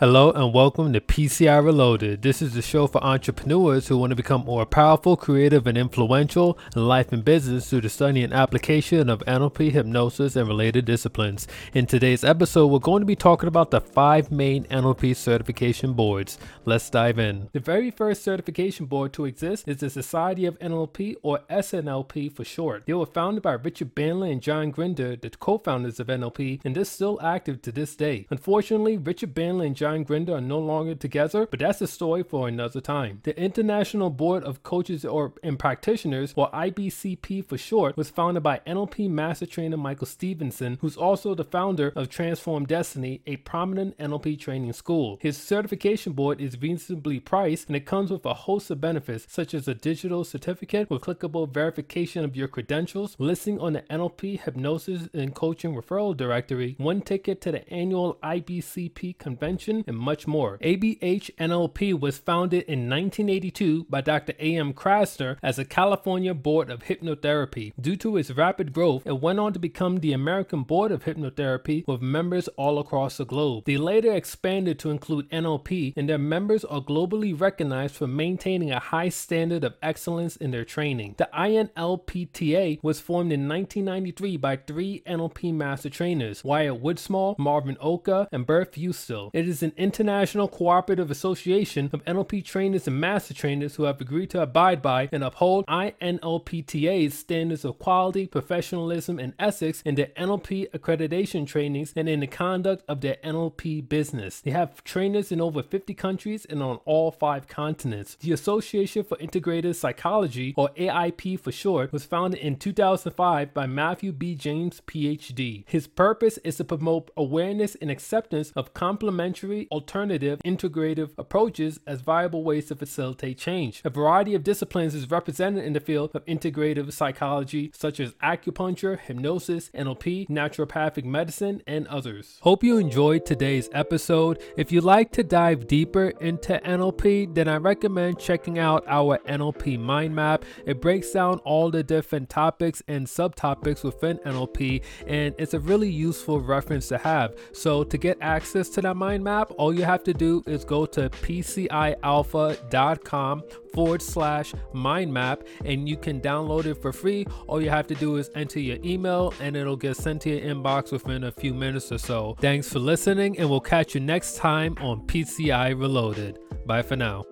Hello and welcome to PCI Reloaded. This is the show for entrepreneurs who want to become more powerful, creative, and influential in life and business through the study and application of NLP, hypnosis, and related disciplines. In today's episode, we're going to be talking about the five main NLP certification boards. Let's dive in. The very first certification board to exist is the Society of NLP, or SNLP for short. They were founded by Richard Bandler and John Grinder, the co founders of NLP, and they're still active to this day. Unfortunately, Richard Bandler and John John Grinder are no longer together, but that's a story for another time. The International Board of Coaches or and Practitioners, or IBCP for short, was founded by NLP Master Trainer Michael Stevenson, who's also the founder of Transform Destiny, a prominent NLP training school. His certification board is reasonably priced and it comes with a host of benefits such as a digital certificate with clickable verification of your credentials, listing on the NLP Hypnosis and Coaching Referral Directory, one ticket to the annual IBCP convention, and much more. ABH NLP was founded in 1982 by Dr. A.M. Krasner as a California Board of Hypnotherapy. Due to its rapid growth, it went on to become the American Board of Hypnotherapy with members all across the globe. They later expanded to include NLP, and their members are globally recognized for maintaining a high standard of excellence in their training. The INLPTA was formed in 1993 by three NLP master trainers, Wyatt Woodsmall, Marvin Oka, and Bert Feustel. It is an an international cooperative association of NLP trainers and master trainers who have agreed to abide by and uphold INLPTA's standards of quality, professionalism, and ethics in their NLP accreditation trainings and in the conduct of their NLP business. They have trainers in over 50 countries and on all five continents. The Association for Integrated Psychology, or AIP for short, was founded in 2005 by Matthew B. James, PhD. His purpose is to promote awareness and acceptance of complementary alternative, integrative approaches as viable ways to facilitate change. A variety of disciplines is represented in the field of integrative psychology, such as acupuncture, hypnosis, NLP, naturopathic medicine, and others. Hope you enjoyed today's episode. If you'd like to dive deeper into NLP, then I recommend checking out our NLP mind map. It breaks down all the different topics and subtopics within NLP, and it's a really useful reference to have. So, to get access to that mind map, all you have to do is go to pcialpha.com forward slash mind map and you can download it for free. All you have to do is enter your email and it'll get sent to your inbox within a few minutes or so. Thanks for listening, and we'll catch you next time on PCI Reloaded. Bye for now.